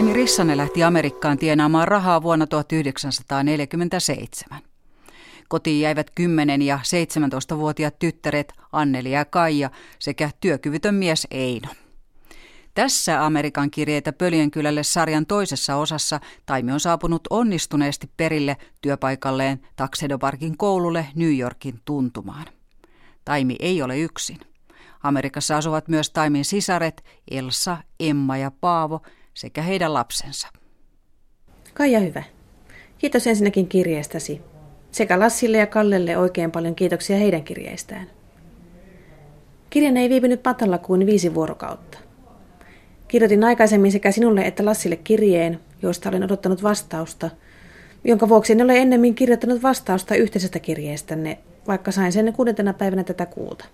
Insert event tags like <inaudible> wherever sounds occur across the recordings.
Taimi Rissanen lähti Amerikkaan tienaamaan rahaa vuonna 1947. Kotiin jäivät 10- ja 17-vuotiaat tyttäret Anneli ja Kaija sekä työkyvytön mies Eino. Tässä Amerikan kirjeitä Pöljänkylälle sarjan toisessa osassa Taimi on saapunut onnistuneesti perille työpaikalleen Taxedoparkin koululle New Yorkin tuntumaan. Taimi ei ole yksin. Amerikassa asuvat myös Taimin sisaret Elsa, Emma ja Paavo sekä heidän lapsensa. Kaija hyvä. Kiitos ensinnäkin kirjeestäsi. Sekä Lassille ja Kallelle oikein paljon kiitoksia heidän kirjeistään. Kirjan ei viipynyt matalla kuin viisi vuorokautta. Kirjoitin aikaisemmin sekä sinulle että Lassille kirjeen, josta olen odottanut vastausta, jonka vuoksi en ole ennemmin kirjoittanut vastausta yhteisestä kirjeestänne, vaikka sain sen kuudentena päivänä tätä kuuta.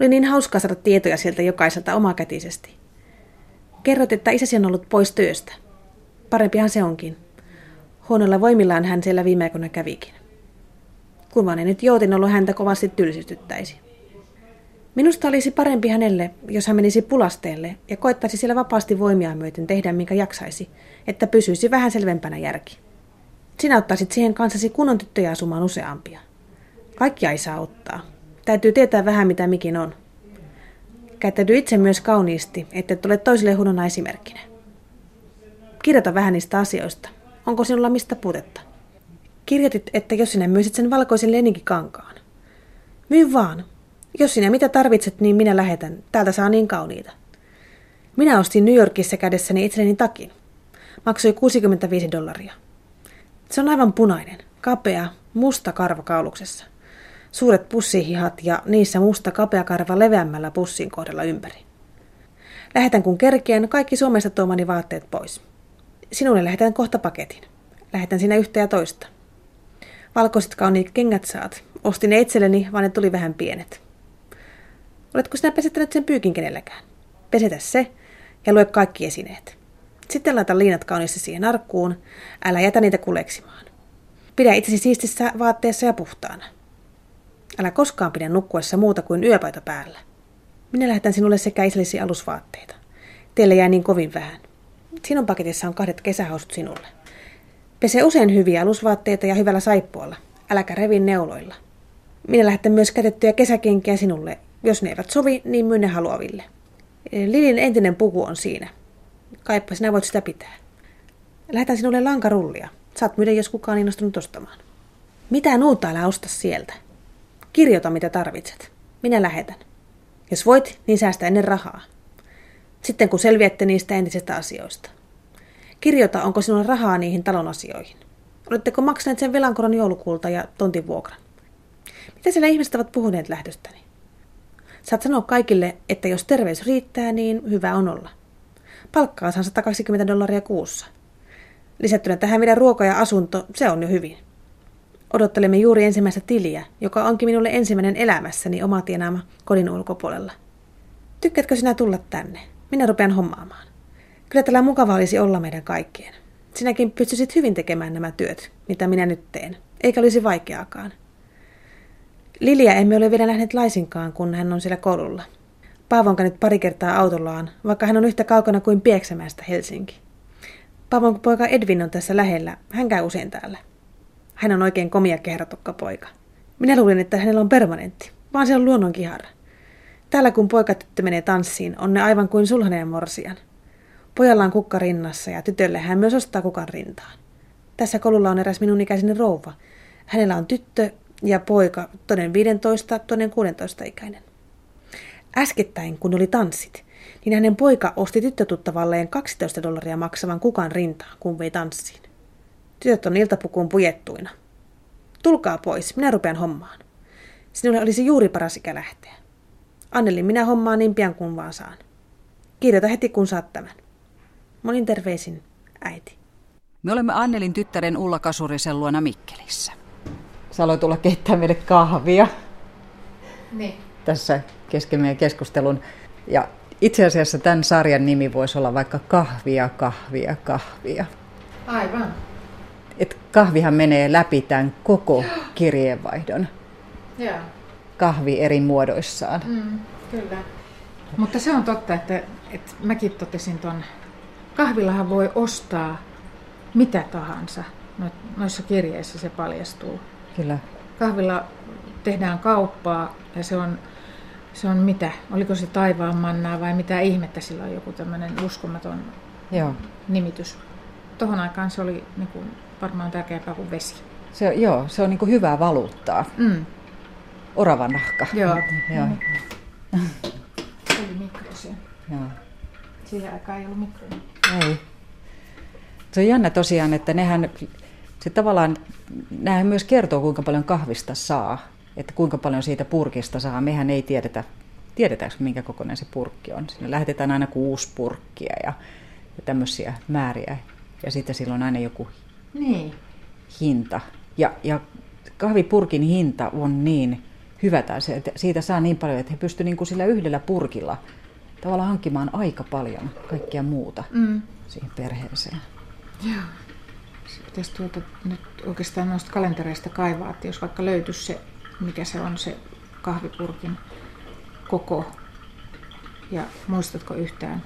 Oli niin hauskaa saada tietoja sieltä jokaiselta omakätisesti. Kerrot, että isäsi on ollut pois työstä. Parempihan se onkin. Huonolla voimillaan hän siellä viime aikoina kävikin. Kun nyt joutin ollut häntä kovasti tylsistyttäisi. Minusta olisi parempi hänelle, jos hän menisi pulasteelle ja koettaisi siellä vapaasti voimia myöten tehdä, minkä jaksaisi, että pysyisi vähän selvempänä järki. Sinä ottaisit siihen kanssasi kunnon tyttöjä asumaan useampia. Kaikkia ei saa ottaa. Täytyy tietää vähän, mitä mikin on. Käyttäydy itse myös kauniisti, että tule toisille huonona esimerkkinä. Kirjoita vähän niistä asioista. Onko sinulla mistä puutetta? Kirjoitit, että jos sinä myisit sen valkoisen leninkikankaan. Myy vaan. Jos sinä mitä tarvitset, niin minä lähetän. Täältä saa niin kauniita. Minä ostin New Yorkissa kädessäni itselleni takin. Maksoi 65 dollaria. Se on aivan punainen, kapea, musta karva kauluksessa. Suuret pussihihat ja niissä musta kapea karva leveämmällä pussin kohdalla ympäri. Lähetän kun kerkien kaikki Suomesta tuomani vaatteet pois. Sinulle lähetän kohta paketin. Lähetän sinä yhtä ja toista. Valkoiset kauniit kengät saat. Ostin ne itselleni, vaan ne tuli vähän pienet. Oletko sinä pesettänyt sen pyykin kenelläkään? Pesetä se ja lue kaikki esineet. Sitten laita liinat kauniisti siihen arkkuun. Älä jätä niitä kuleksimaan. Pidä itsesi siistissä vaatteessa ja puhtaana. Älä koskaan pidä nukkuessa muuta kuin yöpaita päällä. Minä lähetän sinulle sekä itsellesi alusvaatteita. Teille jää niin kovin vähän. Sinun paketissa on kahdet kesähausut sinulle. Pese usein hyviä alusvaatteita ja hyvällä saippualla. Äläkä revin neuloilla. Minä lähetän myös kätettyjä kesäkenkiä sinulle. Jos ne eivät sovi, niin myy ne haluaville. Lilin entinen puku on siinä. Kaippa sinä voit sitä pitää. Lähetän sinulle lankarullia. Saat myydä, jos kukaan innostunut ostamaan. Mitä uutta älä osta sieltä. Kirjoita, mitä tarvitset. Minä lähetän. Jos voit, niin säästä ennen rahaa. Sitten kun selviätte niistä entisistä asioista. Kirjoita, onko sinulla rahaa niihin talon asioihin. Oletteko maksaneet sen velankoron joulukuulta ja tontin vuokran? Mitä siellä ihmiset ovat puhuneet lähdöstäni? Saat sanoa kaikille, että jos terveys riittää, niin hyvä on olla. Palkkaa saan 120 dollaria kuussa. Lisättynä tähän vielä ruoka ja asunto, se on jo hyvin. Odottelemme juuri ensimmäistä tiliä, joka onkin minulle ensimmäinen elämässäni oma tienaama kodin ulkopuolella. Tykkäätkö sinä tulla tänne? Minä rupean hommaamaan. Kyllä tällä mukava olisi olla meidän kaikkien. Sinäkin pystyisit hyvin tekemään nämä työt, mitä minä nyt teen. Eikä olisi vaikeaakaan. Lilia emme ole vielä nähneet laisinkaan, kun hän on siellä koululla. Paavo on pari kertaa autollaan, vaikka hän on yhtä kaukana kuin Pieksämästä Helsinki. Paavon poika Edwin on tässä lähellä. Hän käy usein täällä. Hän on oikein komia kehratokka poika. Minä luulin, että hänellä on permanentti, vaan se on luonnon kihara. Täällä kun poikatyttö menee tanssiin, on ne aivan kuin sulhanen ja morsian. Pojalla on kukka rinnassa ja tytölle hän myös ostaa kukan rintaan. Tässä koululla on eräs minun ikäiseni rouva. Hänellä on tyttö ja poika, toinen 15, toinen 16 ikäinen. Äskettäin, kun oli tanssit, niin hänen poika osti tyttötuttavalleen 12 dollaria maksavan kukan rintaan, kun vei tanssiin. Tytöt on iltapukuun pujettuina. Tulkaa pois, minä rupean hommaan. Sinulle olisi juuri paras ikä lähteä. Anneli, minä hommaan niin pian kuin vaan saan. Kirjoita heti kun saat tämän. Monin terveisin, äiti. Me olemme Annelin tyttären Ulla Kasurisen luona Mikkelissä. Sä aloit tulla keittää meille kahvia. Niin. Tässä kesken meidän keskustelun. Ja itse asiassa tämän sarjan nimi voisi olla vaikka kahvia, kahvia, kahvia. Aivan. Et kahvihan menee läpi tämän koko kirjeenvaihdon. Joo. Kahvi eri muodoissaan. Mm, kyllä. Mutta se on totta, että, että mäkin totesin tuon kahvillahan voi ostaa mitä tahansa. Noissa kirjeissä se paljastuu. Kyllä. Kahvilla tehdään kauppaa ja se on, se on mitä? Oliko se taivaan mannaa vai mitä ihmettä sillä on joku tämmöinen uskomaton Joo. nimitys. Tohon aikaan se oli niin kuin, varmaan tärkeämpää kuin vesi. Se, joo, se on niin kuin hyvää valuuttaa. Mm. Oravanahka. Joo. joo. Oli mikro se. joo. Siihen aikaan ei ollut mikroja. Ei. Se on jännä tosiaan, että nehän, se tavallaan, nämähän myös kertoo, kuinka paljon kahvista saa. Että kuinka paljon siitä purkista saa. Mehän ei tiedetä, tiedetäänkö minkä kokoinen se purkki on. Sinne lähetetään aina kuusi purkkia ja, ja tämmöisiä määriä. Ja sitten silloin aina joku Niin. hinta. Ja, ja kahvipurkin hinta on niin hyvä, että siitä saa niin paljon, että he pystyvät niin kuin sillä yhdellä purkilla tavallaan hankkimaan aika paljon kaikkea muuta Mm. siihen perheeseen. Joo. Se pitäisi tuota nyt oikeastaan noista kalentereista kaivaa, että jos vaikka löytyisi se, mikä se on se kahvipurkin koko. Ja muistatko yhtään,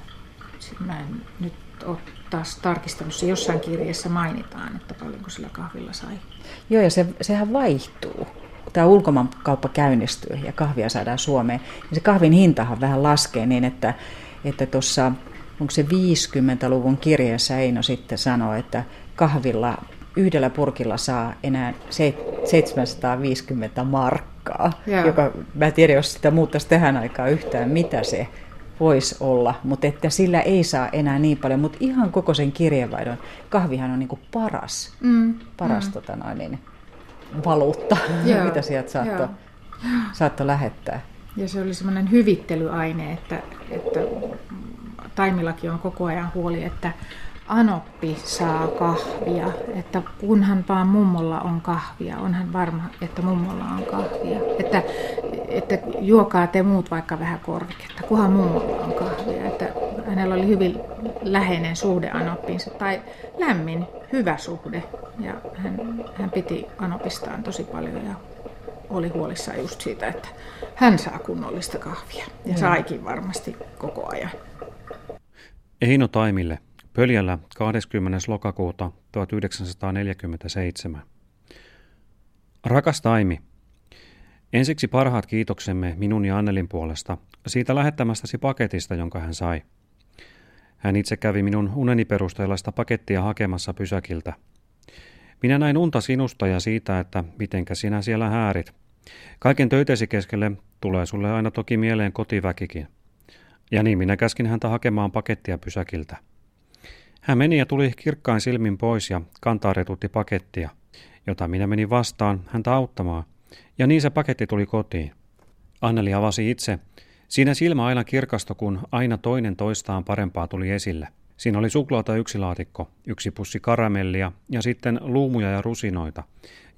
mä en nyt ole taas tarkistanut, se jossain kirjassa mainitaan, että paljonko sillä kahvilla sai. Joo, ja se, sehän vaihtuu. Tämä ulkomaankauppa käynnistyy ja kahvia saadaan Suomeen, niin se kahvin hintahan vähän laskee niin, että että tuossa, onko se 50-luvun kirjeessä Eino sitten sanoo, että kahvilla yhdellä purkilla saa enää se- 750 markkaa, Joo. joka, mä en tiedä, jos sitä muuttaisi tähän aikaan yhtään, mitä se voisi olla, mutta että sillä ei saa enää niin paljon, mutta ihan koko sen kirjeenvaihdon, kahvihan on niin kuin paras, Mm. paras mm. tota noin, niin, valuutta, <laughs> Joo, mitä sieltä saattoi saatto lähettää. Ja se oli semmoinen hyvittelyaine, että, että Taimillakin on koko ajan huoli, että Anoppi saa kahvia, että kunhan vaan mummolla on kahvia, onhan varma, että mummolla on kahvia. Että, että juokaa te muut vaikka vähän korviketta, kunhan mummolla on kahvia. Että hänellä oli hyvin läheinen suhde Anoppiinsa, tai lämmin, hyvä suhde. Ja hän, hän piti Anopistaan tosi paljon ja oli huolissaan just siitä, että hän saa kunnollista kahvia. Ja saikin varmasti koko ajan. Eino Taimille, Pöljällä 20. lokakuuta 1947. Rakas Taimi, ensiksi parhaat kiitoksemme minun ja Annelin puolesta siitä lähettämästäsi paketista, jonka hän sai. Hän itse kävi minun uneni perusteella sitä pakettia hakemassa pysäkiltä. Minä näin unta sinusta ja siitä, että mitenkä sinä siellä häärit. Kaiken töitesi keskelle tulee sulle aina toki mieleen kotiväkikin. Ja niin minä käskin häntä hakemaan pakettia pysäkiltä. Hän meni ja tuli kirkkain silmin pois ja kantaa retutti pakettia, jota minä menin vastaan häntä auttamaan. Ja niin se paketti tuli kotiin. Anneli avasi itse. Siinä silmä aina kirkasto, kun aina toinen toistaan parempaa tuli esille. Siinä oli suklaata yksi laatikko, yksi pussi karamellia ja sitten luumuja ja rusinoita.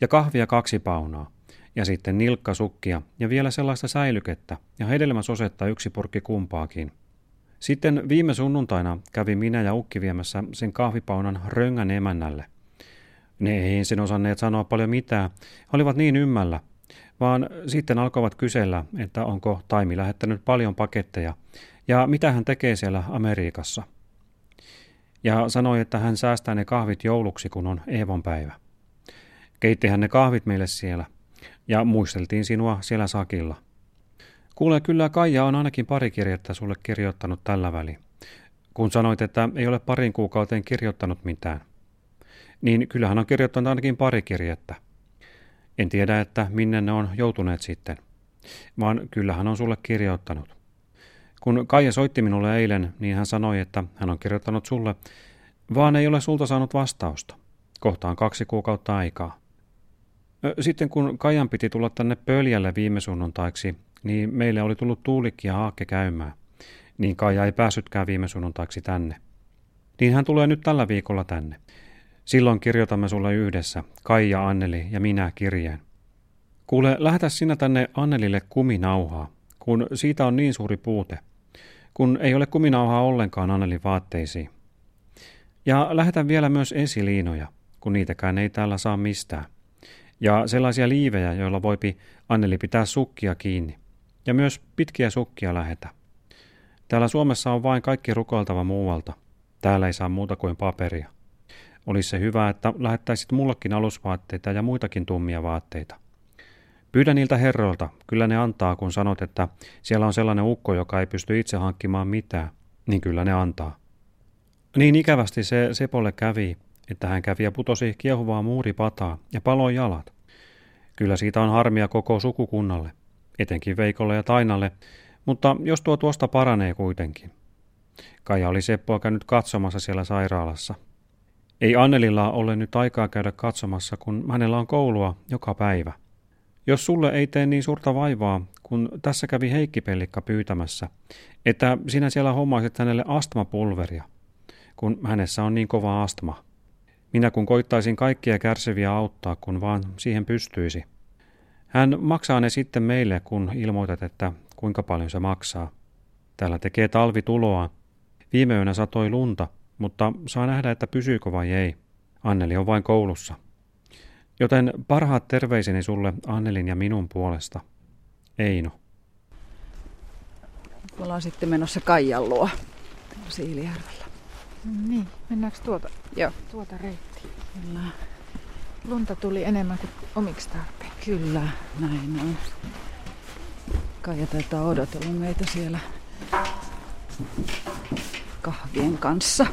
Ja kahvia kaksi paunaa. Ja sitten nilkkasukkia ja vielä sellaista säilykettä ja hedelmäsosetta yksi purkki kumpaakin. Sitten viime sunnuntaina kävi minä ja Ukki viemässä sen kahvipaunan röngän emännälle. Ne ei sen osanneet sanoa paljon mitään, he olivat niin ymmällä, vaan sitten alkoivat kysellä, että onko Taimi lähettänyt paljon paketteja ja mitä hän tekee siellä Amerikassa. Ja sanoi, että hän säästää ne kahvit jouluksi, kun on Eevon päivä. Keittihän ne kahvit meille siellä ja muisteltiin sinua siellä sakilla. Kuule, kyllä Kaija on ainakin pari kirjettä sulle kirjoittanut tällä väliin. Kun sanoit, että ei ole parin kuukauteen kirjoittanut mitään. Niin kyllähän on kirjoittanut ainakin pari kirjettä. En tiedä, että minne ne on joutuneet sitten. Vaan kyllähän on sulle kirjoittanut. Kun Kaija soitti minulle eilen, niin hän sanoi, että hän on kirjoittanut sulle, vaan ei ole sulta saanut vastausta. Kohtaan kaksi kuukautta aikaa. Sitten kun Kajan piti tulla tänne pöljälle viime sunnuntaiksi, niin meille oli tullut Tuulikki ja Haakke käymään. Niin Kaija ei päässytkään viime sunnuntaiksi tänne. Niin hän tulee nyt tällä viikolla tänne. Silloin kirjoitamme sulle yhdessä, Kaija, Anneli ja minä kirjeen. Kuule, lähetä sinä tänne Annelille kuminauhaa, kun siitä on niin suuri puute. Kun ei ole kuminauhaa ollenkaan Annelin vaatteisiin. Ja lähetä vielä myös esiliinoja, kun niitäkään ei täällä saa mistään. Ja sellaisia liivejä, joilla voipi Anneli pitää sukkia kiinni. Ja myös pitkiä sukkia lähetä. Täällä Suomessa on vain kaikki rukoiltava muualta. Täällä ei saa muuta kuin paperia. Olisi se hyvä, että lähettäisit mullekin alusvaatteita ja muitakin tummia vaatteita. Pyydä niiltä herroilta, kyllä ne antaa, kun sanot, että siellä on sellainen ukko, joka ei pysty itse hankkimaan mitään, niin kyllä ne antaa. Niin ikävästi se Sepolle kävi, että hän kävi ja putosi kiehuvaa muuripataa ja paloi jalat. Kyllä siitä on harmia koko sukukunnalle, etenkin Veikolle ja Tainalle, mutta jos tuo tuosta paranee kuitenkin. Kaija oli Seppoa käynyt katsomassa siellä sairaalassa. Ei Annelilla ole nyt aikaa käydä katsomassa, kun hänellä on koulua joka päivä. Jos sulle ei tee niin suurta vaivaa, kun tässä kävi Heikki Pellikka pyytämässä, että sinä siellä hommaisit hänelle astmapulveria, kun hänessä on niin kova astma. Minä kun koittaisin kaikkia kärsiviä auttaa, kun vaan siihen pystyisi. Hän maksaa ne sitten meille, kun ilmoitat, että kuinka paljon se maksaa. Täällä tekee talvi tuloa. Viime yönä satoi lunta, mutta saa nähdä, että pysyykö vai ei. Anneli on vain koulussa. Joten parhaat terveiseni sulle Annelin ja minun puolesta. Eino. Ollaan sitten menossa Kaijan luo Siilijärvellä. Niin, mennäänkö tuota, Joo. tuota reittiä? Kyllä, Lunta tuli enemmän kuin omiksi tarpeen. kyllä, näin on. Kaija taitaa odotella meitä siellä kahvien kanssa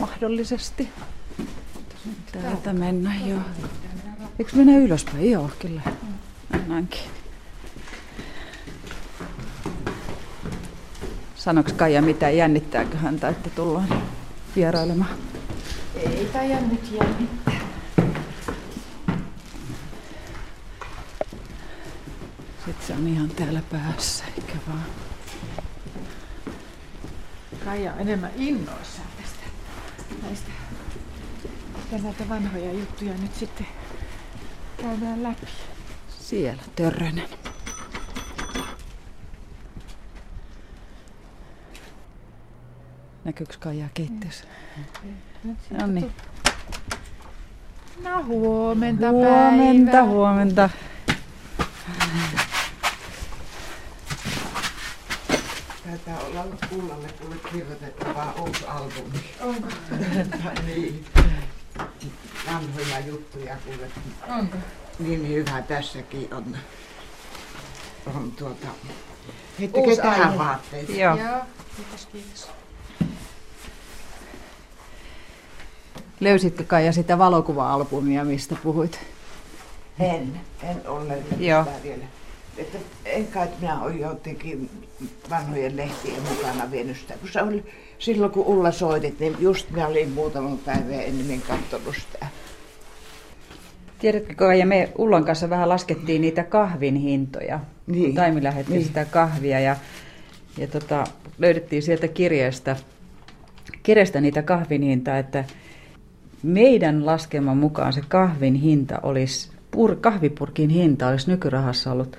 mahdollisesti. Täältä mennä, joo. Eikö mennä ylöspäin? Joo, kyllä. Mennäänkin. Sanoks Kaija mitään, jännittääkö häntä, että tullaan vierailemaan? Ei taida nyt jännittää. Sitten se on ihan täällä päässä, eikä vaan. Kaija on enemmän innoissaan tästä näistä että näitä vanhoja juttuja nyt sitten käydään läpi. Siellä Törrönen. Näkyykö Kaija keittiössä? Sitten No niin. No huomenta Huomenta, päivää. huomenta. Taitaa olla kullalle kuule kirjoitettava uusi albumi. Onko? niin. Vanhoja juttuja kuule. Onko? Niin hyvä tässäkin on. On tuota... Heittäkö Uusi tähän aihe. vaatteet? Joo. Joo. Kiitos, kiitos. Löysitkö Kaija sitä valokuva-albumia, mistä puhuit? En, en ole löytänyt Joo. sitä vielä. Että en kai minä ole jotenkin vanhojen lehtien mukana vienyt sitä. Kun se oli silloin, kun Ulla soitit, niin just minä olin muutaman päivän ennen katsonut sitä. Tiedätkö Kaija, me Ullan kanssa vähän laskettiin niitä kahvin hintoja. Niin. Taimi lähetti Niin. sitä kahvia ja, ja tota, löydettiin sieltä kirjeestä, kirjeestä niitä kahvin hintaa, että meidän laskelman mukaan se kahvin hinta olisi, pur, kahvipurkin hinta olisi nykyrahassa ollut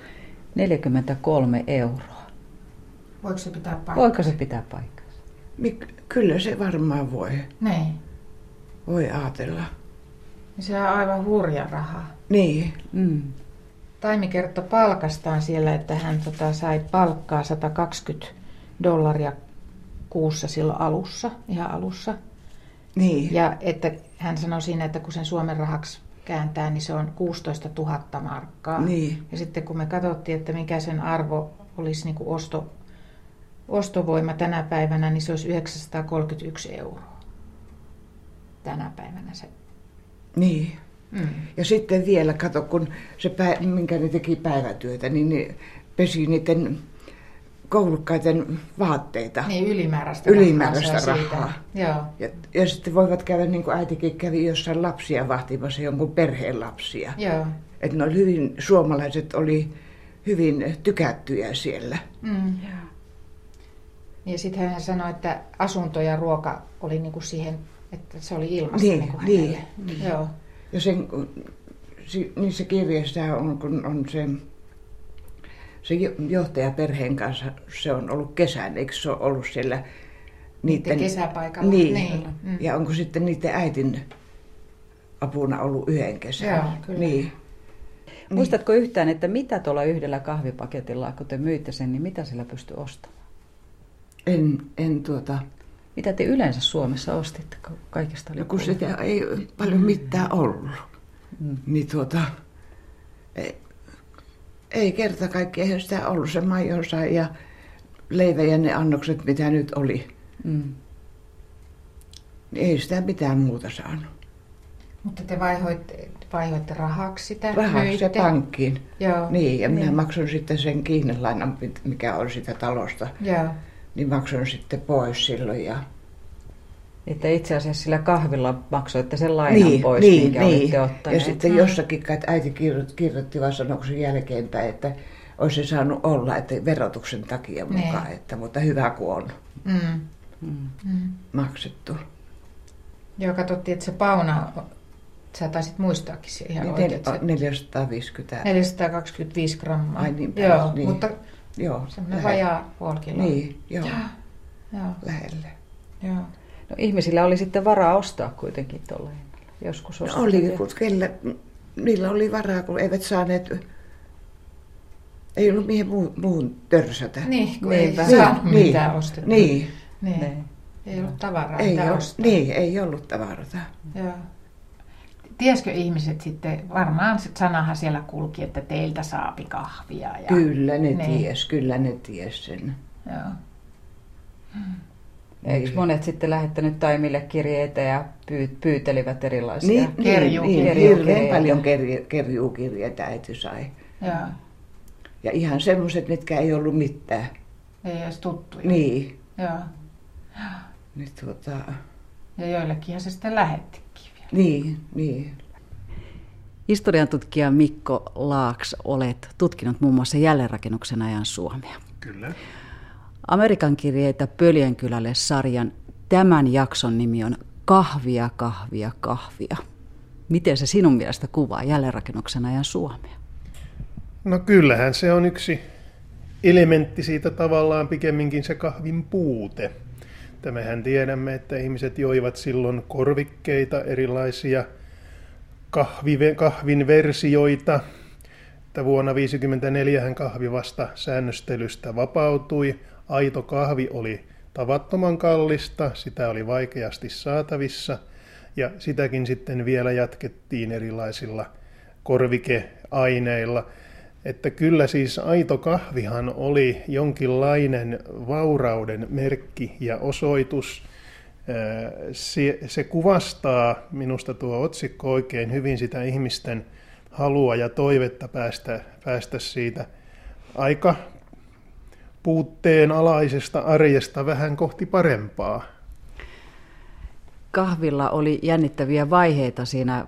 43 euroa. Voiko se pitää paikkaa? Voiko se pitää paikkansa? Mik- Kyllä se varmaan voi. Niin. Voi ajatella. Niin Se on aivan hurja raha. Niin. Mm. Taimi kertoi palkastaan siellä, että hän tota, sai palkkaa 120 dollaria kuussa silloin alussa, ihan alussa. Niin. Ja että hän sanoi siinä, että kun sen Suomen rahaksi kääntää, niin se on 16 000 markkaa. Niin. Ja sitten kun me katsottiin, että mikä sen arvo olisi niin kuin osto, ostovoima tänä päivänä, niin se olisi 931 euroa. Tänä päivänä se. Niin. Mm. Ja sitten vielä, kato, kun se, pä- minkä ne teki päivätyötä, niin ne pesi niiden koulukkaiden vaatteita. Niin ylimääräistä Ylimääräistä rahaa. siitä. Joo. Ja, ja sitten voivat käydä, niin kuin äitikin kävi jossain lapsia vahtimassa, jonkun perheen lapsia. Joo. Että ne oli hyvin, suomalaiset oli hyvin tykättyjä siellä. Mm. Ja sitten hän sanoi, että asunto ja ruoka oli niinku siihen, että se oli ilmasta Niin, niinku niin. hänelle. Joo. Ja sen, niissä kirjeissä on, kun on se, se jo- johtaja perheen kanssa, se on ollut kesän, eikö se ole ollut siellä Niiden kesäpaikalla. Niin. Niin. Mm. Ja onko sitten niiden äitin apuna ollut yhden kesän? Joo, kyllä. Niin. Muistatko yhtään, että mitä tuolla yhdellä kahvipaketilla, kun te myitte sen, niin mitä sillä pystyi ostamaan? En, en tuota, Mitä te yleensä Suomessa ostitte, kun kaikista oli No kun sitä ei paljon mitään ollut, mm. niin tuota, ei, kerta kaikkiaan sitä ollut se majonsa ja leivä ja ne annokset, mitä nyt oli. Mm. Niin ei sitä mitään muuta saanut. Mutta te vaihoitte, vaihoitte rahaksi sitä? Rahaksi ja pankkiin. Joo. Niin, ja minä niin. maksoin sitten sen kiinnelainan, mikä oli sitä talosta. Joo. Niin maksoin sitten pois silloin ja että itse asiassa sillä kahvilla maksoitte sen lainan niin, pois, niin, minkä niin. olitte ottaneet. Ja sitten mm. jossakin kai äiti kirjoitti, sanoksen jälkeenpäin, että olisi se saanut olla, että verotuksen takia mukaan, niin. että, mutta hyvä kun on mm. Mm. maksettu. Joo, katsottiin, että se pauna, sä taisit muistaakin se ihan niin, oikein. Se... 450. 425 grammaa. Ai niin, joo, niin. mutta joo, semmoinen vajaa puoli kiloa. Niin, joo. <gasps> joo. joo. Lähelle. Joo. No ihmisillä oli sitten varaa ostaa kuitenkin tuolla Joskus no oli, kun kelle, niillä oli varaa, kun eivät saaneet ei ollut mihin muu, muuhun törsätä. Niin, kun niin, ei saanut niin, mitään ostettua. Niin. niin. niin. Ei ollut tavaraa, ei mitä ole, Niin, ei ollut tavaraa. Joo. Tiesikö ihmiset sitten, varmaan sit sanahan siellä kulki, että teiltä saapi kahvia. Ja... Kyllä ne niin. ties, kyllä ne ties sen. Joo. Hmm. Eikö monet sitten lähettänyt Taimille kirjeitä ja pyytelivät erilaisia niin, kerjuukirjeitä? Niin, hirveän paljon kerjuukirjeitä äiti sai. Joo. Ja ihan semmoiset, mitkä ei ollut mitään. Ei edes tuttuja. Niin. Joo. Niin tuota... Ja joillekin se sitten lähettikin vielä. Niin, niin. Historian tutkija Mikko Laaks, olet tutkinut muun muassa jälleenrakennuksen ajan Suomea. Kyllä. Amerikan kirjeitä Pöljänkylälle sarjan tämän jakson nimi on Kahvia, kahvia, kahvia. Miten se sinun mielestä kuvaa jälleenrakennuksen ajan Suomea? No kyllähän se on yksi elementti siitä tavallaan pikemminkin se kahvin puute. Että mehän tiedämme, että ihmiset joivat silloin korvikkeita, erilaisia kahvi, kahvin versioita. Että vuonna 1954 kahvi vasta säännöstelystä vapautui. Aito kahvi oli tavattoman kallista, sitä oli vaikeasti saatavissa ja sitäkin sitten vielä jatkettiin erilaisilla korvikeaineilla. Että kyllä siis aito kahvihan oli jonkinlainen vaurauden merkki ja osoitus. Se, se kuvastaa minusta tuo otsikko oikein hyvin sitä ihmisten halua ja toivetta päästä, päästä siitä aika puutteen alaisesta arjesta vähän kohti parempaa. Kahvilla oli jännittäviä vaiheita siinä.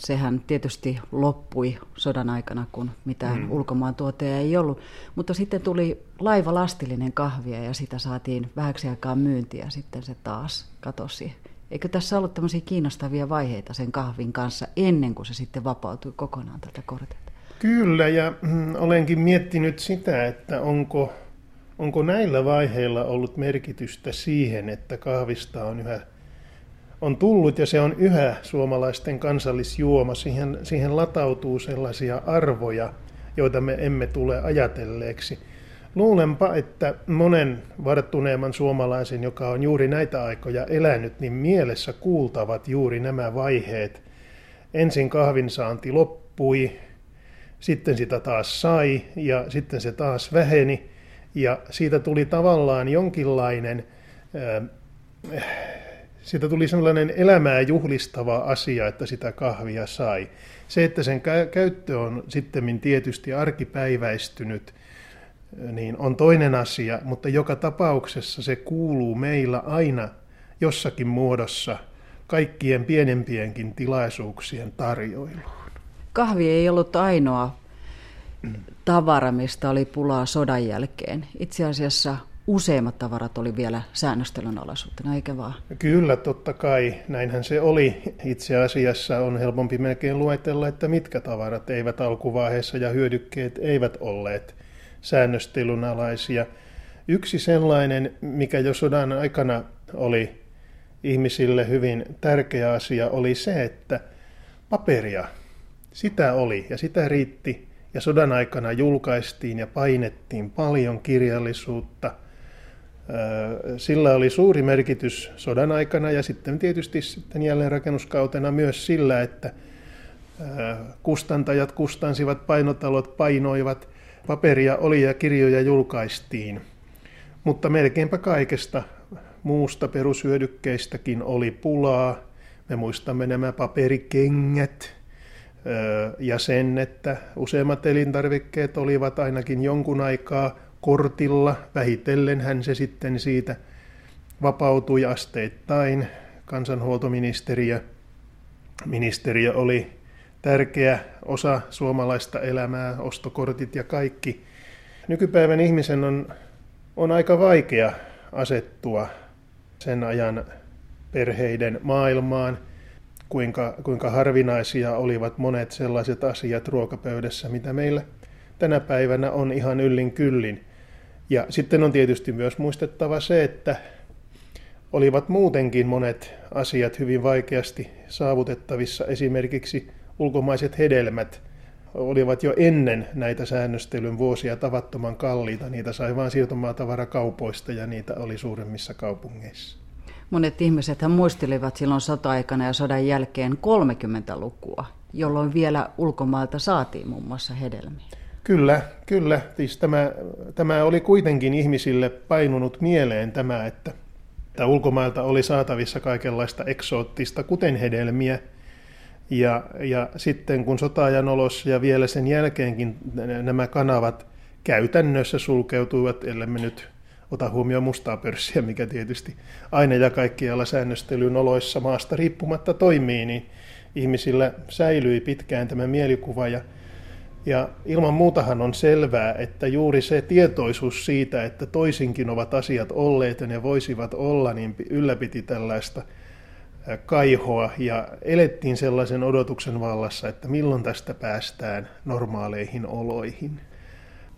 Sehän tietysti loppui sodan aikana, kun mitään mm. ulkomaan tuotteja ei ollut. Mutta sitten tuli laivalastillinen kahvia ja sitä saatiin vähäksi aikaa myyntiä. Sitten se taas katosi. Eikö tässä ollut tämmöisiä kiinnostavia vaiheita sen kahvin kanssa ennen kuin se sitten vapautui kokonaan tältä kortilta? Kyllä, ja mm, olenkin miettinyt sitä, että onko Onko näillä vaiheilla ollut merkitystä siihen, että kahvista on yhä on tullut ja se on yhä suomalaisten kansallisjuoma. Siihen, siihen latautuu sellaisia arvoja, joita me emme tule ajatelleeksi. Luulenpa, että monen varttuneemman suomalaisen, joka on juuri näitä aikoja elänyt, niin mielessä kuultavat juuri nämä vaiheet. Ensin kahvinsaanti loppui, sitten sitä taas sai ja sitten se taas väheni ja siitä tuli tavallaan jonkinlainen, äh, siitä tuli sellainen elämää juhlistava asia, että sitä kahvia sai. Se, että sen käyttö on sitten tietysti arkipäiväistynyt, niin on toinen asia, mutta joka tapauksessa se kuuluu meillä aina jossakin muodossa kaikkien pienempienkin tilaisuuksien tarjoiluun. Kahvi ei ollut ainoa tavara, mistä oli pulaa sodan jälkeen. Itse asiassa useimmat tavarat oli vielä säännöstelyn alaisuutena, eikä vaan? Kyllä, totta kai. Näinhän se oli. Itse asiassa on helpompi melkein luetella, että mitkä tavarat eivät alkuvaiheessa ja hyödykkeet eivät olleet säännöstelyn alaisia. Yksi sellainen, mikä jo sodan aikana oli ihmisille hyvin tärkeä asia, oli se, että paperia, sitä oli ja sitä riitti ja sodan aikana julkaistiin ja painettiin paljon kirjallisuutta. Sillä oli suuri merkitys sodan aikana ja sitten tietysti sitten jälleen rakennuskautena myös sillä, että kustantajat kustansivat, painotalot painoivat, paperia oli ja kirjoja julkaistiin. Mutta melkeinpä kaikesta muusta perushyödykkeistäkin oli pulaa. Me muistamme nämä paperikengät ja sen, että useimmat elintarvikkeet olivat ainakin jonkun aikaa kortilla. Vähitellen hän se sitten siitä vapautui asteittain. Kansanhuoltoministeriö ministeriö oli tärkeä osa suomalaista elämää, ostokortit ja kaikki. Nykypäivän ihmisen on, on aika vaikea asettua sen ajan perheiden maailmaan, kuinka, kuinka harvinaisia olivat monet sellaiset asiat ruokapöydässä, mitä meillä tänä päivänä on ihan yllin kyllin. Ja sitten on tietysti myös muistettava se, että olivat muutenkin monet asiat hyvin vaikeasti saavutettavissa. Esimerkiksi ulkomaiset hedelmät olivat jo ennen näitä säännöstelyn vuosia tavattoman kalliita. Niitä sai vain siirtomaattavarakaupoista ja niitä oli suuremmissa kaupungeissa. Monet ihmiset muistelivat silloin sota-aikana ja sodan jälkeen 30-lukua, jolloin vielä ulkomailta saatiin muun muassa hedelmiä. Kyllä, kyllä. Siis tämä, tämä oli kuitenkin ihmisille painunut mieleen tämä, että, että ulkomailta oli saatavissa kaikenlaista eksoottista, kuten hedelmiä. Ja, ja sitten kun sotaajan olossa ja vielä sen jälkeenkin nämä kanavat käytännössä sulkeutuivat, ellei me nyt ota huomioon mustaa pörssiä, mikä tietysti aina ja kaikkialla säännöstelyn oloissa maasta riippumatta toimii, niin ihmisillä säilyi pitkään tämä mielikuva ja ja ilman muutahan on selvää, että juuri se tietoisuus siitä, että toisinkin ovat asiat olleet ja ne voisivat olla, niin ylläpiti tällaista kaihoa ja elettiin sellaisen odotuksen vallassa, että milloin tästä päästään normaaleihin oloihin.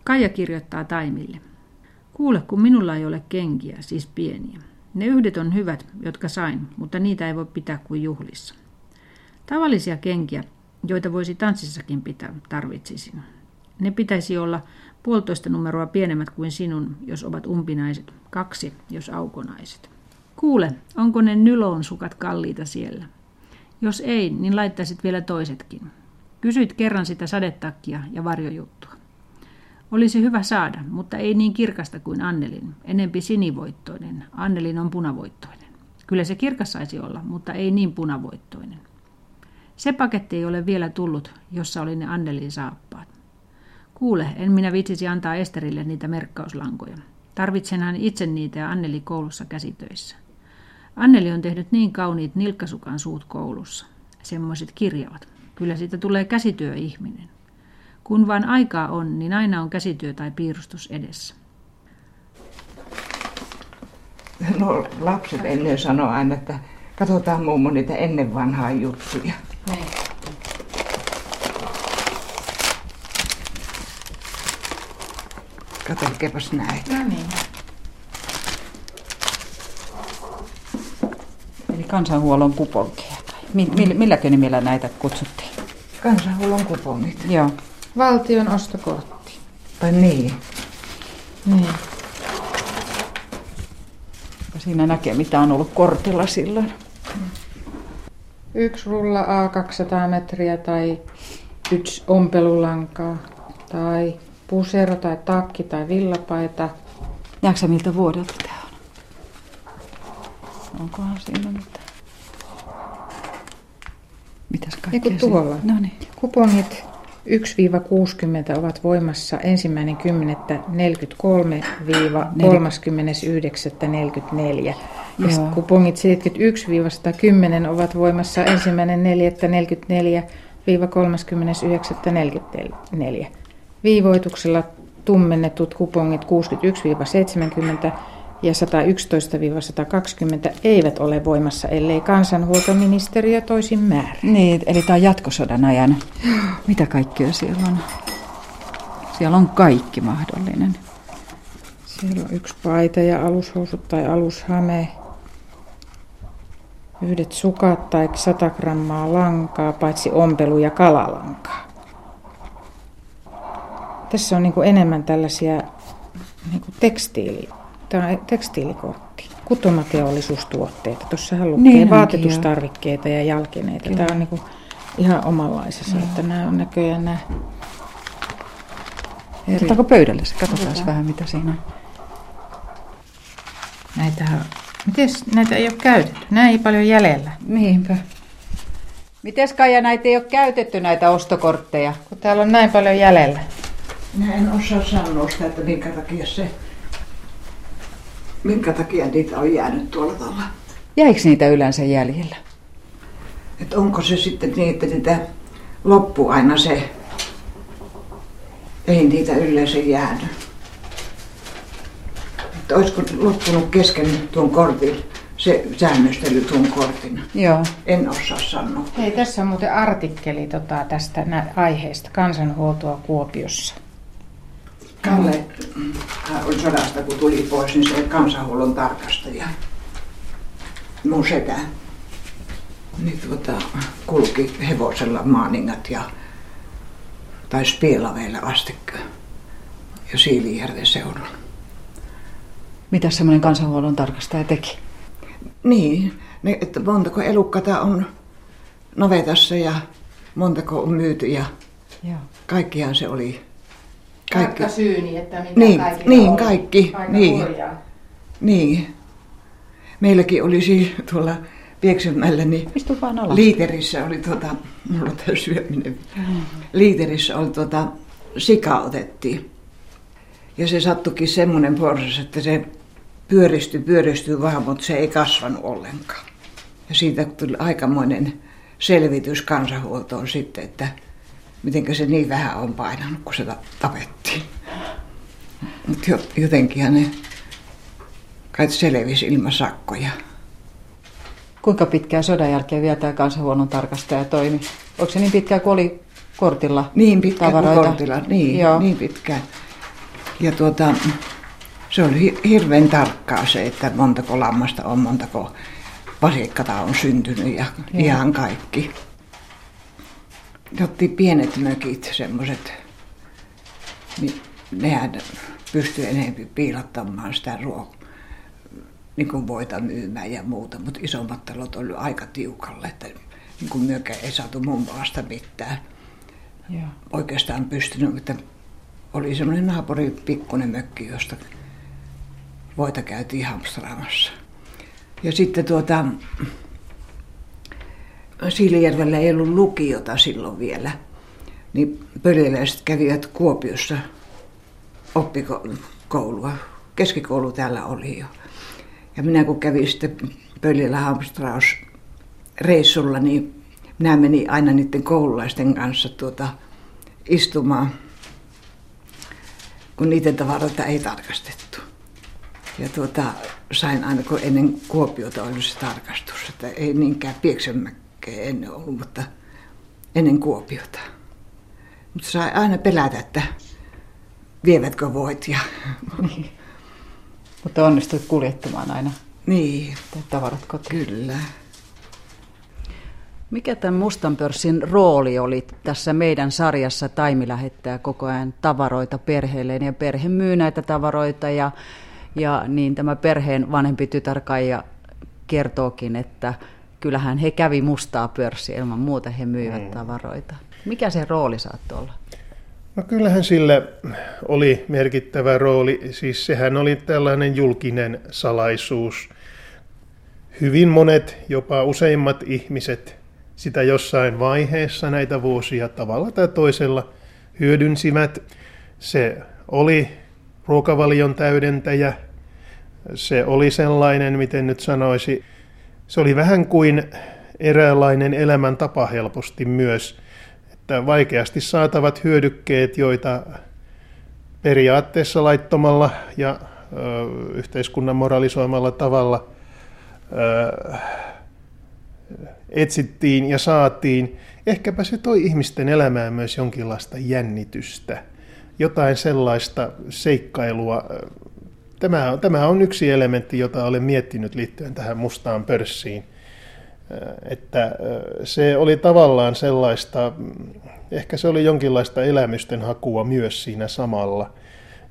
Kaija kirjoittaa Taimille. Kuule, kun minulla ei ole kenkiä, siis pieniä. Ne yhdet on hyvät, jotka sain, mutta niitä ei voi pitää kuin juhlissa. Tavallisia kenkiä joita voisi tanssissakin pitää, tarvitsisin. Ne pitäisi olla puolitoista numeroa pienemmät kuin sinun, jos ovat umpinaiset, kaksi, jos aukonaiset. Kuule, onko ne nyloon sukat kalliita siellä? Jos ei, niin laittaisit vielä toisetkin. Kysyit kerran sitä sadetakkia ja varjojuttua. Olisi hyvä saada, mutta ei niin kirkasta kuin Annelin, enempi sinivoittoinen. Annelin on punavoittoinen. Kyllä se kirkas saisi olla, mutta ei niin punavoittoinen. Se paketti ei ole vielä tullut, jossa oli ne Annelin saappaat. Kuule, en minä vitsisi antaa Esterille niitä merkkauslankoja. Tarvitsen hän itse niitä ja Anneli koulussa käsitöissä. Anneli on tehnyt niin kauniit nilkkasukan suut koulussa. Semmoiset kirjavat. Kyllä siitä tulee käsityöihminen. Kun vain aikaa on, niin aina on käsityö tai piirustus edessä. No lapset ennen sanoi aina, että katsotaan mummo niitä ennen vanhaa juttuja. Niin. Katselkeepas näitä. No niin. Eli kansanhuollon kuponkeja. Milläkö nimellä näitä kutsuttiin? Kansanhuollon kupongit. Joo. Valtion ostokortti. Tai niin. Niin. Siinä näkee, mitä on ollut kortilla silloin yksi rulla A200 metriä tai yksi ompelulankaa tai pusero tai takki tai villapaita. Näetkö miltä vuodelta tämä on? Onkohan siinä mitään? Mitäs kaikkea Eiku tuolla. No niin. Kupongit 1-60 ovat voimassa ensimmäinen 10.43-39.44. Ja kupongit 71-110 ovat voimassa ensimmäinen 4.44-39.44. Viivoituksella tummennetut kupongit 61-70 ja 111-120 eivät ole voimassa, ellei kansanhuoltoministeriö toisin määrä. Niin, eli tämä on jatkosodan ajan. Mitä kaikkea siellä on? Siellä on kaikki mahdollinen. Siellä on yksi paita ja alushousut tai alushame. Yhdet sukat tai 100 grammaa lankaa, paitsi ompelu- ja kalalankaa. Tässä on niin enemmän tällaisia niin kuin tekstiili Tämä on tekstiilikortti. Kutomateollisuustuotteita. Tuossahan lukee Niin vaatetustarvikkeita ja jalkeneita. Tämä on niin ihan omanlaisessa, että nämä on näköjään nämä eri... Otetaanko pöydälle se? Katsotaan vähän mitä siinä on. Näitä, miten näitä ei ole käytetty? Nämä ei paljon jäljellä. Niinpä. Mites Kaija näitä ei ole käytetty näitä ostokortteja? Kun täällä on näin paljon jäljellä. Minä en osaa sanoa sitä, että minkä takia se, minkä takia niitä on jäänyt tuolla tavalla. Jäikö niitä yleensä jäljellä? Että onko se sitten niin, että niitä loppu aina se, ei niitä yleensä jäänyt. Että olisiko loppunut kesken tuon kortin, se säännöstely tuon kortin. Joo. En osaa sanoa. Hei, tässä on muuten artikkeli tota, tästä nä- aiheesta, kansanhuoltoa Kuopiossa. Kalle hän oli sodasta, kun tuli pois, niin se kansanhuollon tarkastaja, mun setä, niin tuota, kulki hevosella maaningat ja taisi Pielaveille asti ja Siilijärven seudulla. Mitä semmoinen kansanhuollon tarkastaja teki? Niin, ne, että montako elukkata on navetassa ja montako on myyty ja Joo. kaikkiaan se oli. Kaikki. Kaikki, syyni, että mitä Niin, kaikilla niin, oli. kaikki, Aika niin. hurjaa. niin. Meilläkin oli siis tuolla Pieksämällä, niin. Liiterissä oli tuota, mulla on tämä syöminen. Liiterissä oli tuota, sika otettiin. Ja se sattukin semmoinen porsas, että se pyöristyi, pyöristyi vaan, mutta se ei kasvanut ollenkaan. Ja siitä tuli aikamoinen selvitys kansanhuoltoon sitten, että miten se niin vähän on painanut, kun se ta- tapettiin. Mutta jotenkin ne kai selvisi ilman sakkoja. Kuinka pitkään sodan jälkeen vielä tämä kansanhuollon tarkastaja toimi? Onko se niin pitkään kuin oli kortilla Niin pitkään kuin tavaroita? kortilla, niin, Joo. niin pitkään. Ja tuota, se oli hi- hirveän tarkkaa se, että montako lammasta on, montako vasikkata on syntynyt ja Joo. ihan kaikki. Jotti pienet mökit, semmoiset, niin nehän pystyi enemmän piilottamaan sitä ruokaa niin kuin voita myymään ja muuta, mutta isommat talot oli aika tiukalle, että niin kuin myökään ei saatu mun maasta mitään Joo. oikeastaan pystynyt, että oli semmoinen naapuri pikkuinen mökki, josta voita käytiin hamstraamassa. Ja sitten tuota, Siilijärvellä ei ollut lukiota silloin vielä, niin pöljeläiset kävivät Kuopiossa oppikoulua. Keskikoulu täällä oli jo. Ja minä kun kävin sitten Pöljellä hamstraus reissulla, niin minä menin aina niiden koululaisten kanssa tuota, istumaan, kun niiden tavaroita ei tarkastettu. Ja tuota, sain aina, kun ennen Kuopiota oli se tarkastus, että ei niinkään Pieksämäkkeä ennen ollut, mutta ennen Kuopiota. Mutta sai aina pelätä, että vievätkö voit ja <laughs> Mutta onnistuit kuljettamaan aina niin, tavarat kotiin. kyllä. Mikä tämän mustan pörssin rooli oli tässä meidän sarjassa? Taimi lähettää koko ajan tavaroita perheelleen ja perhe myy näitä tavaroita ja, ja niin tämä perheen vanhempi tytär Kaija kertookin, että kyllähän he kävi mustaa pörssiä ilman muuta he myivät mm. tavaroita. Mikä se rooli saattoi olla? No kyllähän sillä oli merkittävä rooli. Siis sehän oli tällainen julkinen salaisuus. Hyvin monet, jopa useimmat ihmiset sitä jossain vaiheessa näitä vuosia tavalla tai toisella hyödynsivät. Se oli ruokavalion täydentäjä. Se oli sellainen, miten nyt sanoisi, se oli vähän kuin eräänlainen elämäntapa helposti myös, että vaikeasti saatavat hyödykkeet, joita periaatteessa laittomalla ja ö, yhteiskunnan moralisoimalla tavalla ö, etsittiin ja saatiin, ehkäpä se toi ihmisten elämään myös jonkinlaista jännitystä, jotain sellaista seikkailua. Tämä tämä on yksi elementti, jota olen miettinyt liittyen tähän mustaan pörssiin. Että se oli tavallaan sellaista, ehkä se oli jonkinlaista elämysten hakua myös siinä samalla.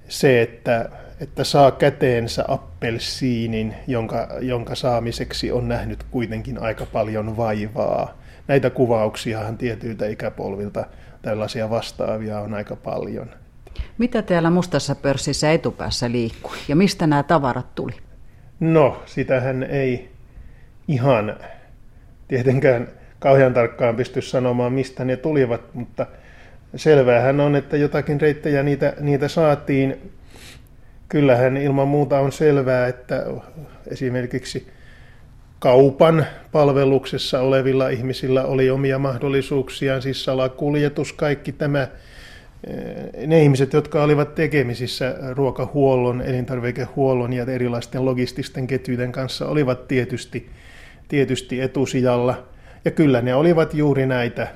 Se, että että saa käteensä appelsiinin, jonka, jonka saamiseksi on nähnyt kuitenkin aika paljon vaivaa. Näitä kuvauksiahan tietyiltä ikäpolvilta tällaisia vastaavia on aika paljon. Mitä täällä mustassa pörssissä etupäässä liikkui ja mistä nämä tavarat tuli? No, sitähän ei ihan tietenkään kauhean tarkkaan pysty sanomaan, mistä ne tulivat, mutta selväähän on, että jotakin reittejä niitä, niitä saatiin. Kyllähän ilman muuta on selvää, että esimerkiksi kaupan palveluksessa olevilla ihmisillä oli omia mahdollisuuksiaan, siis salakuljetus, kaikki tämä. Ne ihmiset, jotka olivat tekemisissä ruokahuollon, elintarvikehuollon ja erilaisten logististen ketjuiden kanssa, olivat tietysti, tietysti etusijalla. Ja kyllä ne olivat juuri näitä,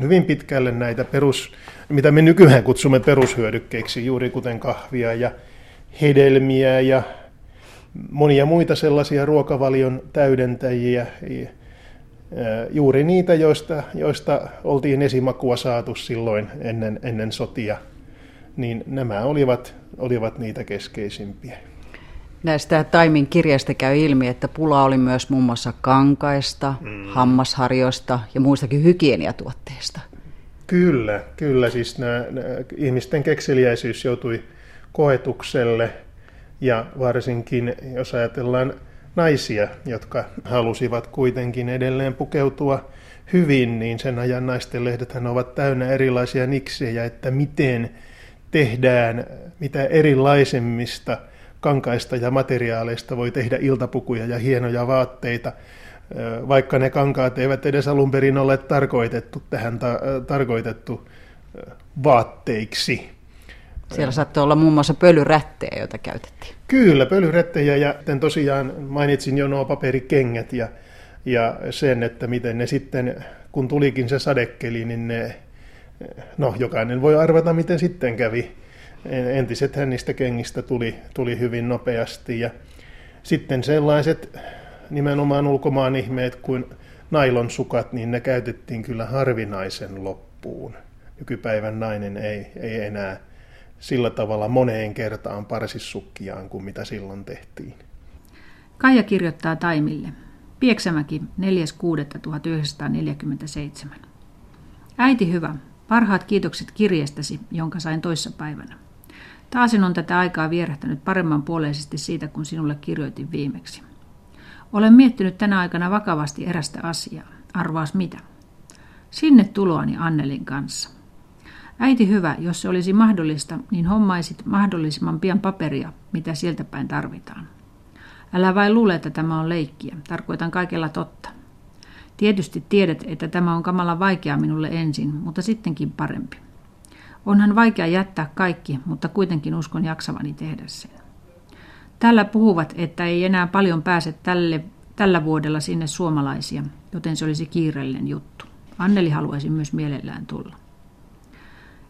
hyvin pitkälle näitä perus, mitä me nykyään kutsumme perushyödykkeiksi, juuri kuten kahvia ja hedelmiä ja monia muita sellaisia ruokavalion täydentäjiä, juuri niitä, joista, joista oltiin esimakua saatu silloin ennen, ennen sotia, niin nämä olivat, olivat niitä keskeisimpiä. Näistä Taimin kirjasta käy ilmi, että pula oli myös muun muassa kankaista, mm. hammasharjoista ja muistakin hygieniatuotteista. Kyllä, kyllä. Siis nämä, nämä ihmisten kekseliäisyys joutui koetukselle ja varsinkin jos ajatellaan naisia, jotka halusivat kuitenkin edelleen pukeutua hyvin, niin sen ajan naisten lehdethän ovat täynnä erilaisia niksejä, että miten tehdään mitä erilaisemmista kankaista ja materiaaleista voi tehdä iltapukuja ja hienoja vaatteita, vaikka ne kankaat eivät edes alun perin ole tarkoitettu tähän ta- tarkoitettu vaatteiksi. Siellä saattoi olla muun muassa pölyrättejä, joita käytettiin. Kyllä, pölyrättejä ja tosiaan mainitsin jo nuo paperikengät ja, ja sen, että miten ne sitten, kun tulikin se sadekeli, niin ne, no jokainen voi arvata, miten sitten kävi. Entiset niistä kengistä tuli, tuli hyvin nopeasti ja sitten sellaiset nimenomaan ulkomaan ihmeet kuin nailon sukat, niin ne käytettiin kyllä harvinaisen loppuun. Nykypäivän nainen ei, ei enää sillä tavalla moneen kertaan parsissukkiaan kuin mitä silloin tehtiin. Kaija kirjoittaa Taimille. Pieksämäki 4.6.1947. Äiti hyvä, parhaat kiitokset kirjeestäsi, jonka sain toissapäivänä. Taasin on tätä aikaa vierähtänyt paremman puoleisesti siitä, kun sinulle kirjoitin viimeksi. Olen miettinyt tänä aikana vakavasti erästä asiaa. Arvaas mitä? Sinne tuloani Annelin kanssa. Äiti hyvä, jos se olisi mahdollista, niin hommaisit mahdollisimman pian paperia, mitä sieltä päin tarvitaan. Älä vain luule, että tämä on leikkiä. Tarkoitan kaikella totta. Tietysti tiedät, että tämä on kamala vaikea minulle ensin, mutta sittenkin parempi. Onhan vaikea jättää kaikki, mutta kuitenkin uskon jaksavani tehdä sen. Tällä puhuvat, että ei enää paljon pääse tälle, tällä vuodella sinne suomalaisia, joten se olisi kiireellinen juttu. Anneli haluaisi myös mielellään tulla.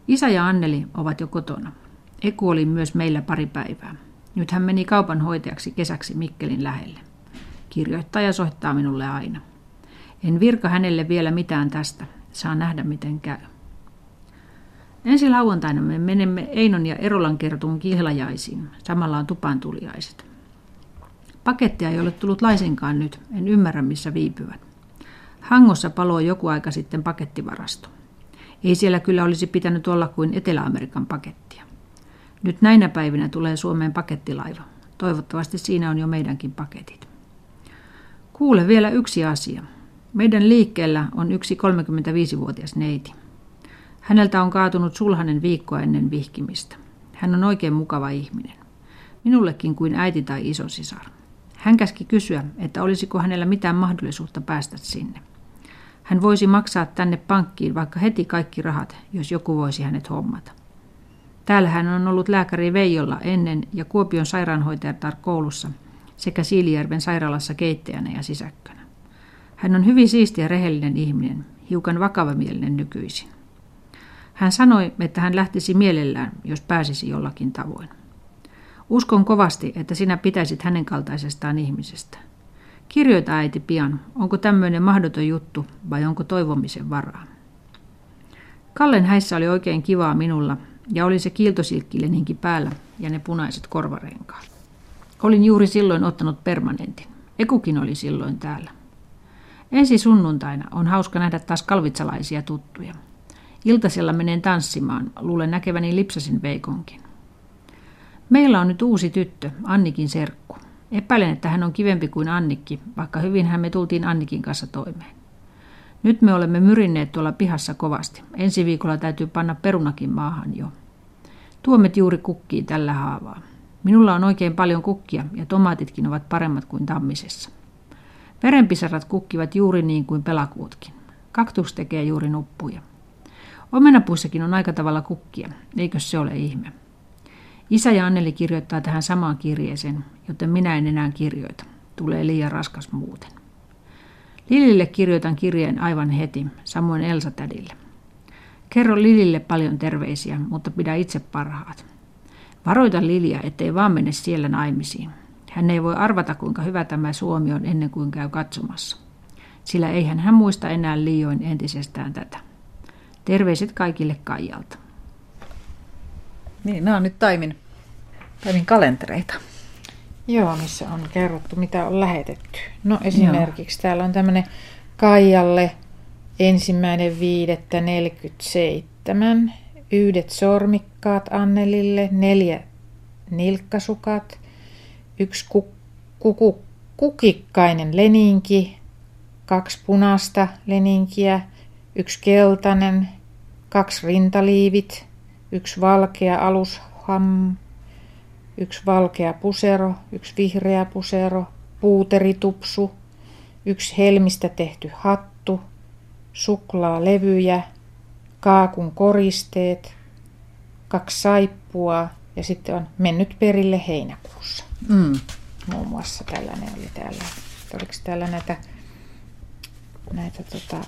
Isä ja Anneli ovat jo kotona. Eku oli myös meillä pari päivää. Nyt hän meni kaupanhoitajaksi kesäksi Mikkelin lähelle. Kirjoittaja soittaa minulle aina. En virka hänelle vielä mitään tästä. Saa nähdä, miten käy. Ensi lauantaina me menemme Einon ja Erolan kertuun kihlajaisiin. Samalla on tupaan tuliaiset. Pakettia ei ole tullut laisinkaan nyt. En ymmärrä, missä viipyvät. Hangossa paloi joku aika sitten pakettivarasto. Ei siellä kyllä olisi pitänyt olla kuin Etelä-Amerikan pakettia. Nyt näinä päivinä tulee Suomeen pakettilaiva. Toivottavasti siinä on jo meidänkin paketit. Kuule vielä yksi asia. Meidän liikkeellä on yksi 35-vuotias neiti. Häneltä on kaatunut sulhanen viikkoa ennen vihkimistä. Hän on oikein mukava ihminen. Minullekin kuin äiti tai isosisar. Hän käski kysyä, että olisiko hänellä mitään mahdollisuutta päästä sinne. Hän voisi maksaa tänne pankkiin vaikka heti kaikki rahat, jos joku voisi hänet hommata. Täällä hän on ollut lääkäri Veijolla ennen ja Kuopion sairaanhoitajatar koulussa sekä Siilijärven sairaalassa keittäjänä ja sisäkkönä. Hän on hyvin siisti ja rehellinen ihminen, hiukan vakavamielinen nykyisin. Hän sanoi, että hän lähtisi mielellään, jos pääsisi jollakin tavoin. Uskon kovasti, että sinä pitäisit hänen kaltaisestaan ihmisestä – Kirjoita äiti pian, onko tämmöinen mahdoton juttu vai onko toivomisen varaa. Kallen häissä oli oikein kivaa minulla, ja oli se kiiltosilkkileninki päällä ja ne punaiset korvarenkaat. Olin juuri silloin ottanut permanentin. Ekukin oli silloin täällä. Ensi sunnuntaina on hauska nähdä taas kalvitsalaisia tuttuja. Iltasella menen tanssimaan, luulen näkeväni Lipsasin Veikonkin. Meillä on nyt uusi tyttö, Annikin serkku. Epäilen, että hän on kivempi kuin Annikki, vaikka hyvinhän me tultiin Annikin kanssa toimeen. Nyt me olemme myrinneet tuolla pihassa kovasti. Ensi viikolla täytyy panna perunakin maahan jo. Tuomet juuri kukkii tällä haavaa. Minulla on oikein paljon kukkia ja tomaatitkin ovat paremmat kuin tammisessa. Verenpisarat kukkivat juuri niin kuin pelakuutkin. Kaktus tekee juuri nuppuja. Omenapuissakin on aika tavalla kukkia, eikö se ole ihme? Isä ja Anneli kirjoittaa tähän samaan kirjeeseen, joten minä en enää kirjoita. Tulee liian raskas muuten. Lilille kirjoitan kirjeen aivan heti, samoin Elsa tädille. Kerro Lilille paljon terveisiä, mutta pidä itse parhaat. Varoita Lilia, ettei vaan mene siellä naimisiin. Hän ei voi arvata, kuinka hyvä tämä Suomi on ennen kuin käy katsomassa. Sillä eihän hän muista enää liioin entisestään tätä. Terveiset kaikille Kaijalta. Niin, nämä on nyt Taimin, Taimin kalentereita. Joo, missä on kerrottu, mitä on lähetetty. No esimerkiksi Joo. täällä on tämmöinen Kaijalle ensimmäinen viidettä 47, yhdet sormikkaat Annelille, neljä nilkkasukat, yksi kuku, kukikkainen leninki, kaksi punaista leninkiä, yksi keltainen, kaksi rintaliivit, yksi valkea alusham, yksi valkea pusero, yksi vihreä pusero, puuteritupsu, yksi helmistä tehty hattu, suklaalevyjä, kaakun koristeet, kaksi saippua ja sitten on mennyt perille heinäkuussa. Mm. Muun muassa tällainen oli täällä. Oliko täällä näitä, näitä, tota,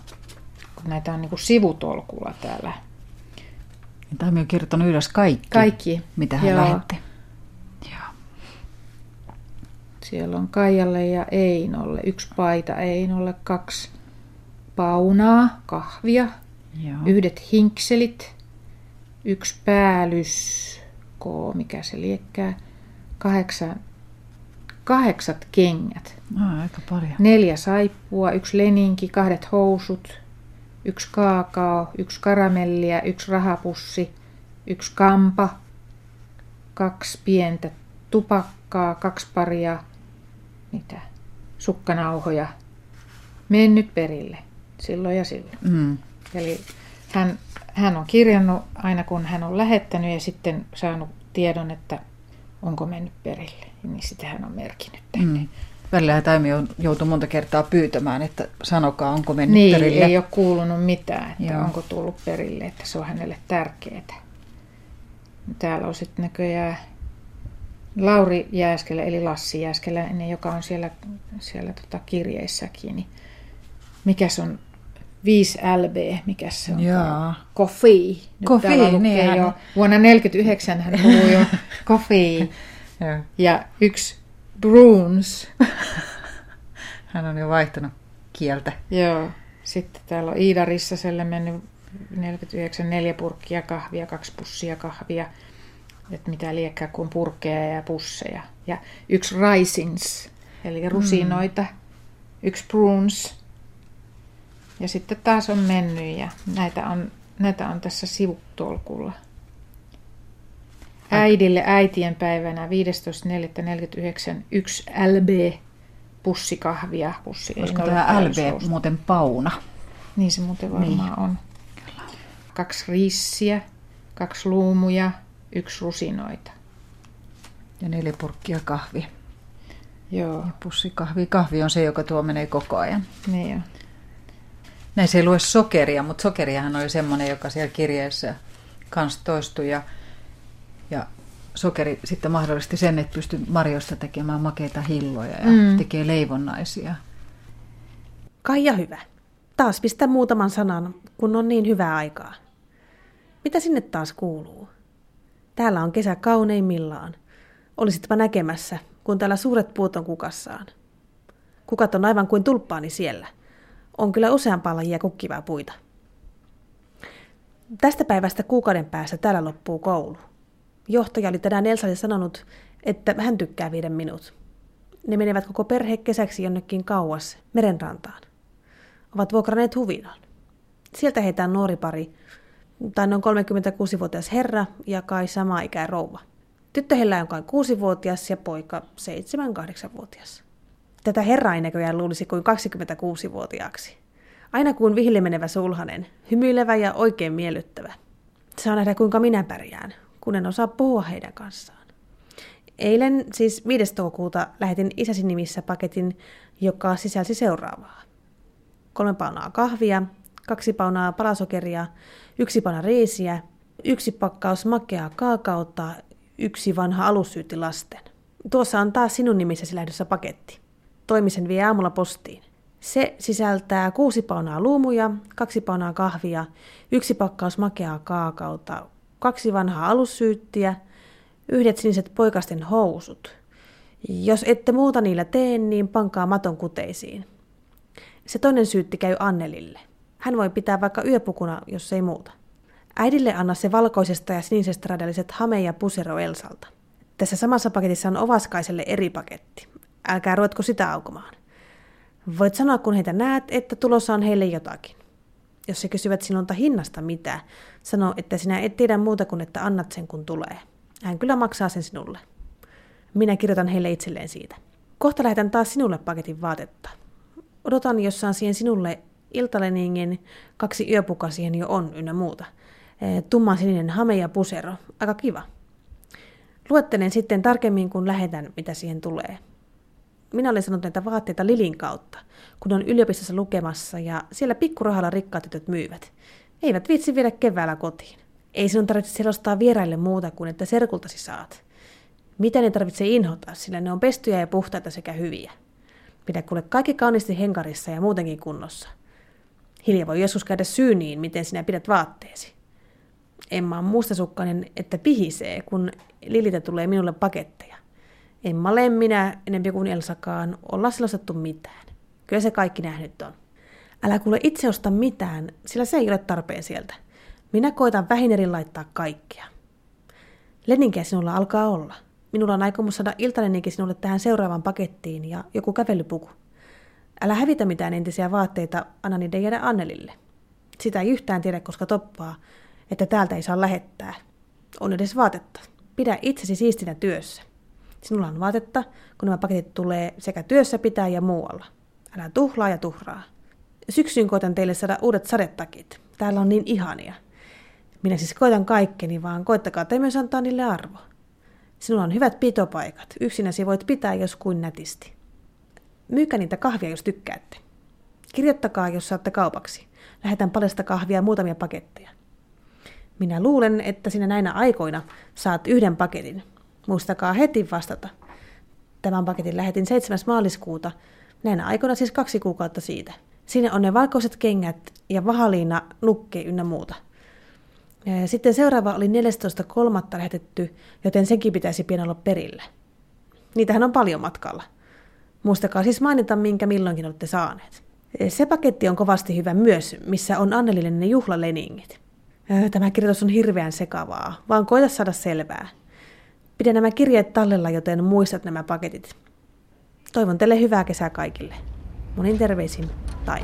näitä on niin sivutolkulla täällä. Tämä on kirjoittanut ylös kaikki, kaikki. mitä hän Joo. lähetti. Siellä on Kaijalle ja Einolle. Yksi paita Einolle, kaksi paunaa, kahvia, Joo. yhdet hinkselit, yksi päällys, mikä se liekkää, kahdeksan, kahdeksat kengät. No, aika paljon. Neljä saippua, yksi leninki, kahdet housut, yksi kaakao, yksi karamellia, yksi rahapussi, yksi kampa, kaksi pientä tupakkaa, kaksi paria mitä, sukkanauhoja, mennyt perille silloin ja silloin. Mm. Eli hän, hän on kirjannut aina kun hän on lähettänyt ja sitten saanut tiedon, että onko mennyt perille, niin sitä hän on merkinnyt tänne. Mm. Välillä Taimi joutui monta kertaa pyytämään, että sanokaa, onko mennyt niin, perille. ei ole kuulunut mitään, että Joo. onko tullut perille, että se on hänelle tärkeää. Täällä on sitten näköjään Lauri Jääskelä, eli Lassi Jääskelä, joka on siellä, siellä tota kirjeissäkin, niin mikä se on 5LB, mikä se on? Jaa. Coffee. Nyt Coffee, niin hän... jo. Vuonna 1949 hän puhui jo <laughs> coffee. ja yksi Bruns. <laughs> hän on jo vaihtanut kieltä. Joo. Sitten täällä on Iida Rissaselle mennyt 49 neljä purkkia kahvia, kaksi pussia kahvia että mitä liekkää kuin purkkeja ja pusseja. Ja yksi raisins, eli rusinoita, mm. yksi prunes. Ja sitten taas on mennyt ja näitä on, näitä on tässä sivutolkulla. Äidille äitien päivänä 15.4.49 yksi LB pussikahvia. Pussi Olisiko tämä LB muuten pauna? Niin se muuten varmaan niin. on. Kaksi rissiä, kaksi luumuja, yksi rusinoita. Ja neljä purkkia kahvi. Joo. Ja pussi kahvi. Kahvi on se, joka tuo menee koko ajan. Niin jo. Näissä ei lue sokeria, mutta sokeriahan oli semmoinen, joka siellä kirjeessä kanssa toistui. Ja, ja sokeri sitten mahdollisti sen, että pystyi Marjosta tekemään makeita hilloja ja mm. tekee leivonnaisia. Kaija hyvä. Taas pistä muutaman sanan, kun on niin hyvää aikaa. Mitä sinne taas kuuluu? Täällä on kesä kauneimmillaan. Olisitpa näkemässä, kun täällä suuret puut on kukassaan. Kukat on aivan kuin tulppaani siellä. On kyllä useampaa lajia kukkivaa puita. Tästä päivästä kuukauden päässä täällä loppuu koulu. Johtaja oli tänään Elsalle sanonut, että hän tykkää viiden minut. Ne menevät koko perhe kesäksi jonnekin kauas, merenrantaan. Ovat vuokranneet huvilan. Sieltä heitä on nuori pari, tai noin 36-vuotias herra ja kai sama ikä rouva. Tyttö heillä on kai 6-vuotias ja poika 7-8-vuotias. Tätä herraa ei näköjään luulisi kuin 26-vuotiaaksi. Aina kuin vihille menevä sulhanen, hymyilevä ja oikein miellyttävä. Saa nähdä kuinka minä pärjään, kun en osaa puhua heidän kanssaan. Eilen, siis 5. toukokuuta, lähetin isäsi nimissä paketin, joka sisälsi seuraavaa. Kolme paunaa kahvia, kaksi paunaa palasokeria, yksi pauna riisiä, yksi pakkaus makeaa kaakautta, yksi vanha alussyytti lasten. Tuossa on taas sinun nimissäsi lähdössä paketti. Toimisen vie aamulla postiin. Se sisältää kuusi paunaa luumuja, kaksi paunaa kahvia, yksi pakkaus makeaa kaakauta, kaksi vanhaa alussyyttiä, yhdet siniset poikasten housut. Jos ette muuta niillä tee, niin pankaa maton kuteisiin. Se toinen syytti käy Annelille. Hän voi pitää vaikka yöpukuna, jos ei muuta. Äidille anna se valkoisesta ja sinisestä radalliset hame ja pusero Elsalta. Tässä samassa paketissa on Ovaskaiselle eri paketti. Älkää ruvetko sitä aukomaan. Voit sanoa, kun heitä näet, että tulossa on heille jotakin. Jos he kysyvät sinulta hinnasta mitä, sano, että sinä et tiedä muuta kuin, että annat sen kun tulee. Hän kyllä maksaa sen sinulle. Minä kirjoitan heille itselleen siitä. Kohta lähetän taas sinulle paketin vaatetta. Odotan, jos saan siihen sinulle iltaleningin, kaksi yöpuka siihen jo on ynnä muuta. Tumman sininen hame ja pusero. Aika kiva. Luettelen sitten tarkemmin, kun lähetän, mitä siihen tulee. Minä olen sanonut näitä vaatteita Lilin kautta, kun on yliopistossa lukemassa ja siellä pikkurahalla rikkaat tytöt myyvät. Eivät viitsi viedä keväällä kotiin. Ei sinun tarvitse selostaa vieraille muuta kuin, että serkultasi saat. Mitä ne tarvitsee inhota, sillä ne on pestyjä ja puhtaita sekä hyviä. Pidä kuule kaikki kauniisti henkarissa ja muutenkin kunnossa. Hilja voi joskus käydä syyniin, miten sinä pidät vaatteesi. Emma on mustasukkainen, että pihisee, kun Lilitä tulee minulle paketteja. Emma olen minä, enempi kuin Elsakaan, olla selostettu mitään. Kyllä se kaikki nähnyt on. Älä kuule itse osta mitään, sillä se ei ole tarpeen sieltä. Minä koitan vähinerin laittaa kaikkea. Leninkiä sinulla alkaa olla. Minulla on aikomus saada iltaleninki sinulle tähän seuraavaan pakettiin ja joku kävelypuku. Älä hävitä mitään entisiä vaatteita, anna niiden jäädä Annelille. Sitä ei yhtään tiedä, koska toppaa, että täältä ei saa lähettää. On edes vaatetta. Pidä itsesi siistinä työssä. Sinulla on vaatetta, kun nämä paketit tulee sekä työssä pitää ja muualla. Älä tuhlaa ja tuhraa. Syksyyn koitan teille saada uudet sadetakit. Täällä on niin ihania. Minä siis koitan kaikkeni, vaan koittakaa te myös antaa niille arvo. Sinulla on hyvät pitopaikat. Yksinäsi voit pitää jos kuin nätisti. Myykää niitä kahvia, jos tykkäätte. Kirjoittakaa, jos saatte kaupaksi. Lähetän paljasta kahvia muutamia paketteja. Minä luulen, että sinä näinä aikoina saat yhden paketin. Muistakaa heti vastata. Tämän paketin lähetin 7. maaliskuuta. Näinä aikoina siis kaksi kuukautta siitä. Siinä on ne valkoiset kengät ja vahaliina, nukke ynnä muuta. Sitten seuraava oli 14.3. lähetetty, joten senkin pitäisi pian olla perille. Niitähän on paljon matkalla. Muistakaa siis mainita, minkä milloinkin olette saaneet. Se paketti on kovasti hyvä myös, missä on Annelille ne juhlaleningit. Tämä kirjoitus on hirveän sekavaa, vaan koita saada selvää. Pidä nämä kirjeet tallella, joten muistat nämä paketit. Toivon teille hyvää kesää kaikille. Monin terveisin, Tai.